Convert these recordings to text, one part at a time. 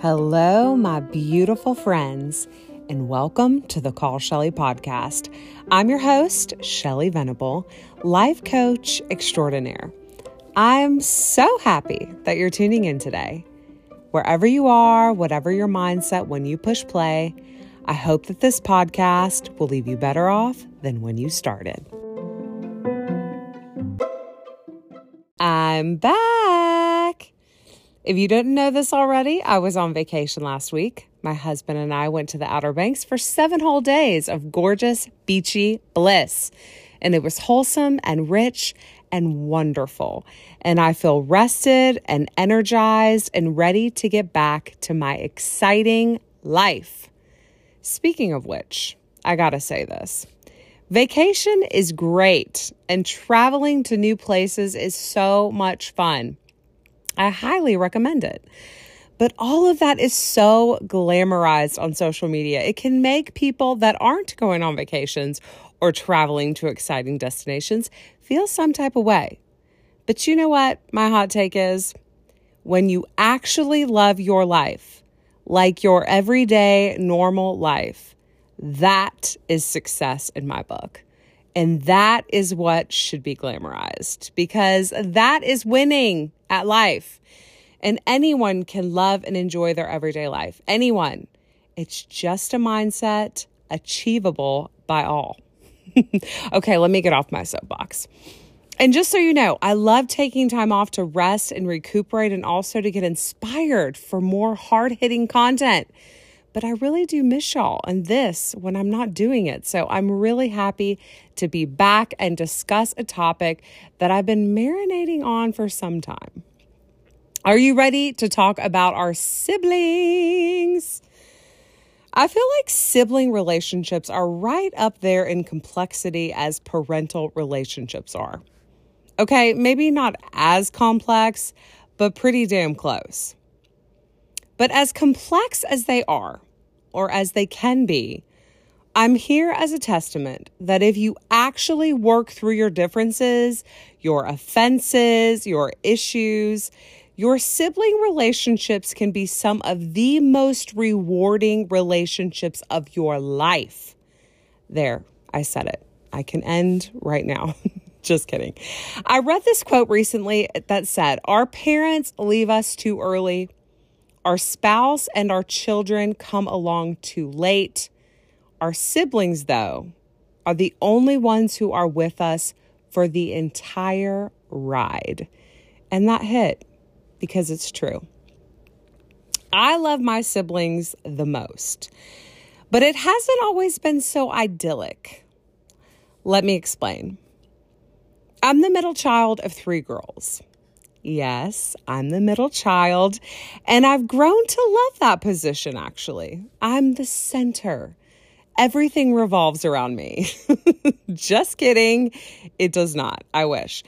Hello, my beautiful friends, and welcome to the Call Shelly podcast. I'm your host, Shelly Venable, life coach extraordinaire. I'm so happy that you're tuning in today. Wherever you are, whatever your mindset when you push play, I hope that this podcast will leave you better off than when you started. I'm back. If you didn't know this already, I was on vacation last week. My husband and I went to the Outer Banks for seven whole days of gorgeous, beachy bliss. And it was wholesome and rich and wonderful. And I feel rested and energized and ready to get back to my exciting life. Speaking of which, I gotta say this. Vacation is great, and traveling to new places is so much fun. I highly recommend it. But all of that is so glamorized on social media. It can make people that aren't going on vacations or traveling to exciting destinations feel some type of way. But you know what? My hot take is when you actually love your life, like your everyday normal life, that is success in my book. And that is what should be glamorized because that is winning at life. And anyone can love and enjoy their everyday life. Anyone. It's just a mindset achievable by all. okay, let me get off my soapbox. And just so you know, I love taking time off to rest and recuperate and also to get inspired for more hard hitting content but I really do miss y'all and this when I'm not doing it. So I'm really happy to be back and discuss a topic that I've been marinating on for some time. Are you ready to talk about our siblings? I feel like sibling relationships are right up there in complexity as parental relationships are. Okay, maybe not as complex, but pretty damn close. But as complex as they are, or as they can be, I'm here as a testament that if you actually work through your differences, your offenses, your issues, your sibling relationships can be some of the most rewarding relationships of your life. There, I said it. I can end right now. Just kidding. I read this quote recently that said, Our parents leave us too early our spouse and our children come along too late. Our siblings, though, are the only ones who are with us for the entire ride. And that hit because it's true. I love my siblings the most, but it hasn't always been so idyllic. Let me explain. I'm the middle child of three girls. Yes, I'm the middle child, and I've grown to love that position actually. I'm the center. Everything revolves around me. Just kidding. It does not. I wish.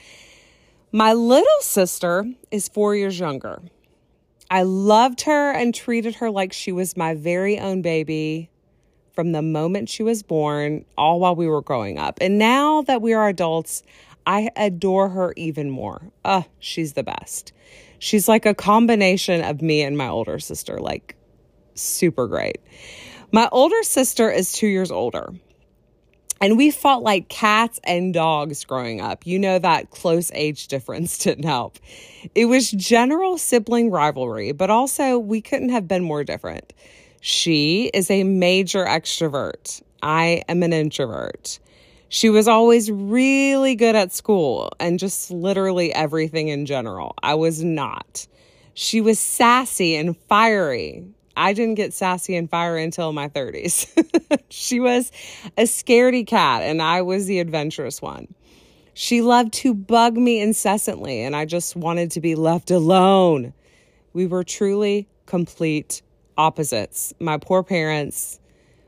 My little sister is four years younger. I loved her and treated her like she was my very own baby from the moment she was born, all while we were growing up. And now that we are adults, I adore her even more. Uh, she's the best. She's like a combination of me and my older sister, like super great. My older sister is two years older. And we fought like cats and dogs growing up. You know, that close age difference didn't help. It was general sibling rivalry, but also we couldn't have been more different. She is a major extrovert. I am an introvert. She was always really good at school and just literally everything in general. I was not. She was sassy and fiery. I didn't get sassy and fiery until my 30s. she was a scaredy cat, and I was the adventurous one. She loved to bug me incessantly, and I just wanted to be left alone. We were truly complete opposites. My poor parents,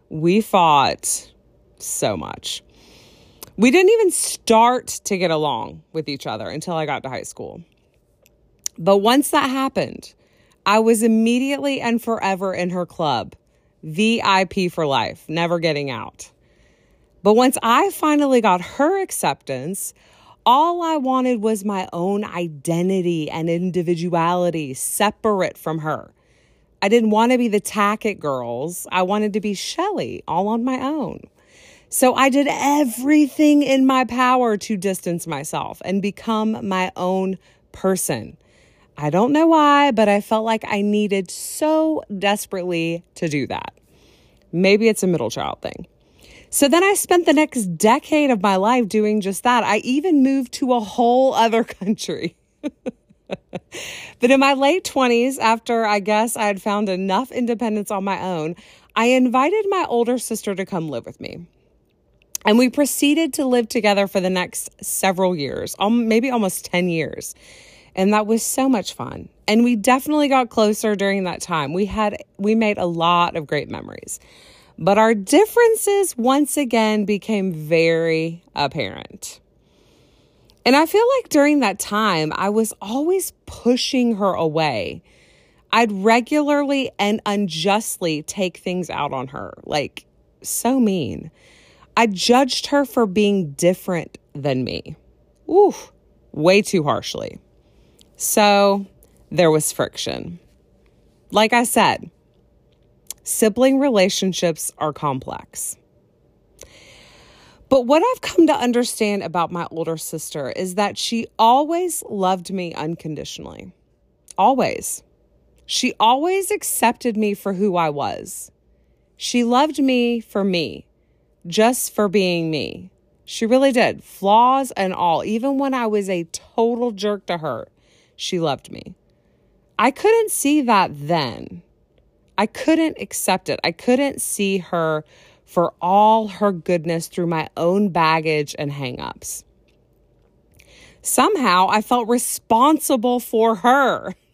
we fought so much. We didn't even start to get along with each other until I got to high school. But once that happened, I was immediately and forever in her club, VIP for life, never getting out. But once I finally got her acceptance, All I wanted was my own identity and individuality separate from her. I didn't want to be the Tackett girls. I wanted to be Shelly all on my own. So I did everything in my power to distance myself and become my own person. I don't know why, but I felt like I needed so desperately to do that. Maybe it's a middle child thing. So then I spent the next decade of my life doing just that. I even moved to a whole other country. but in my late 20s, after I guess I had found enough independence on my own, I invited my older sister to come live with me. And we proceeded to live together for the next several years, um, maybe almost 10 years. And that was so much fun. And we definitely got closer during that time. We had we made a lot of great memories. But our differences once again became very apparent. And I feel like during that time, I was always pushing her away. I'd regularly and unjustly take things out on her, like so mean. I judged her for being different than me. Way too harshly. So there was friction. Like I said, Sibling relationships are complex. But what I've come to understand about my older sister is that she always loved me unconditionally. Always. She always accepted me for who I was. She loved me for me, just for being me. She really did, flaws and all. Even when I was a total jerk to her, she loved me. I couldn't see that then. I couldn't accept it. I couldn't see her for all her goodness through my own baggage and hangups. Somehow I felt responsible for her.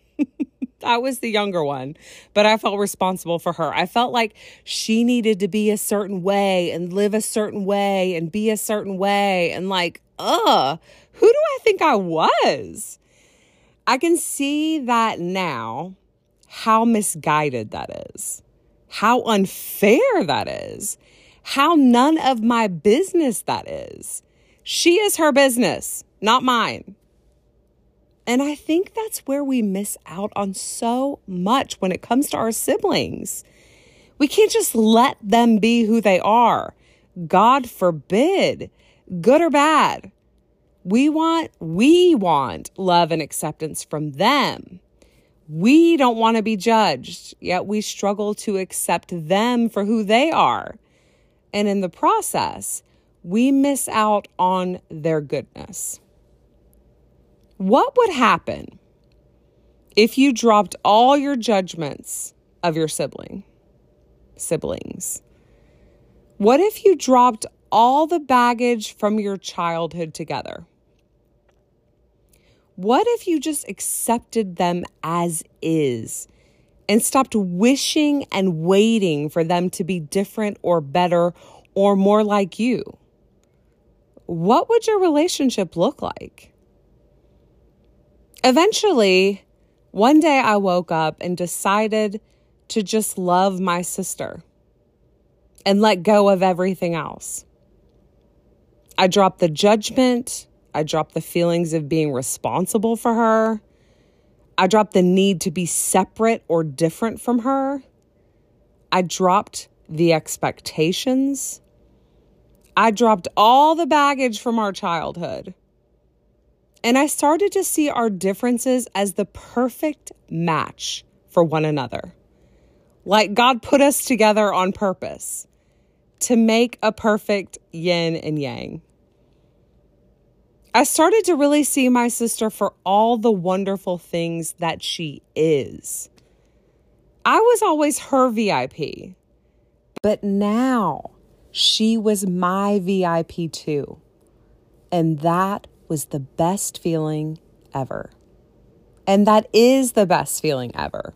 I was the younger one, but I felt responsible for her. I felt like she needed to be a certain way and live a certain way and be a certain way. And like, ugh, who do I think I was? I can see that now how misguided that is, how unfair that is, how none of my business that is. She is her business, not mine. And I think that's where we miss out on so much when it comes to our siblings. We can't just let them be who they are. God forbid, good or bad. We want we want love and acceptance from them. We don't want to be judged, yet we struggle to accept them for who they are. And in the process, we miss out on their goodness. What would happen if you dropped all your judgments of your sibling, siblings? What if you dropped all the baggage from your childhood together? What if you just accepted them as is and stopped wishing and waiting for them to be different or better or more like you? What would your relationship look like? Eventually, one day I woke up and decided to just love my sister and let go of everything else. I dropped the judgment I dropped the feelings of being responsible for her. I dropped the need to be separate or different from her. I dropped the expectations. I dropped all the baggage from our childhood. And I started to see our differences as the perfect match for one another. Like God put us together on purpose to make a perfect yin and yang. I started to really see my sister for all the wonderful things that she is. I was always her VIP, but now she was my VIP too. And that was the best feeling ever. And that is the best feeling ever.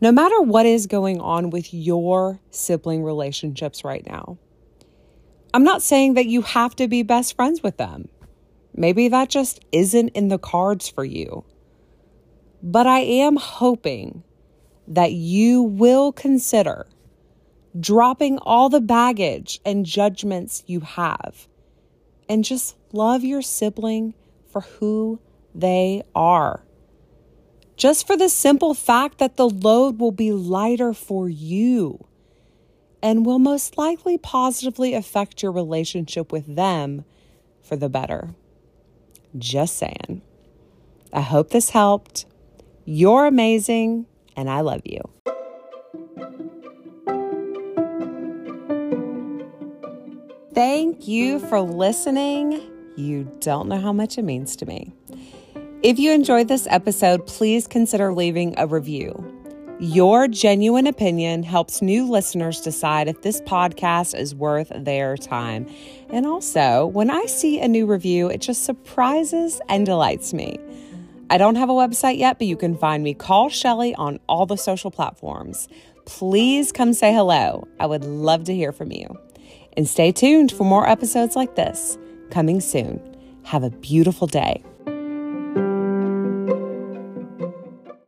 No matter what is going on with your sibling relationships right now, I'm not saying that you have to be best friends with them. Maybe that just isn't in the cards for you. But I am hoping that you will consider dropping all the baggage and judgments you have and just love your sibling for who they are. Just for the simple fact that the load will be lighter for you and will most likely positively affect your relationship with them for the better. Just saying. I hope this helped. You're amazing, and I love you. Thank you for listening. You don't know how much it means to me. If you enjoyed this episode, please consider leaving a review. Your genuine opinion helps new listeners decide if this podcast is worth their time. And also, when I see a new review, it just surprises and delights me. I don't have a website yet, but you can find me, Call Shelly, on all the social platforms. Please come say hello. I would love to hear from you. And stay tuned for more episodes like this coming soon. Have a beautiful day.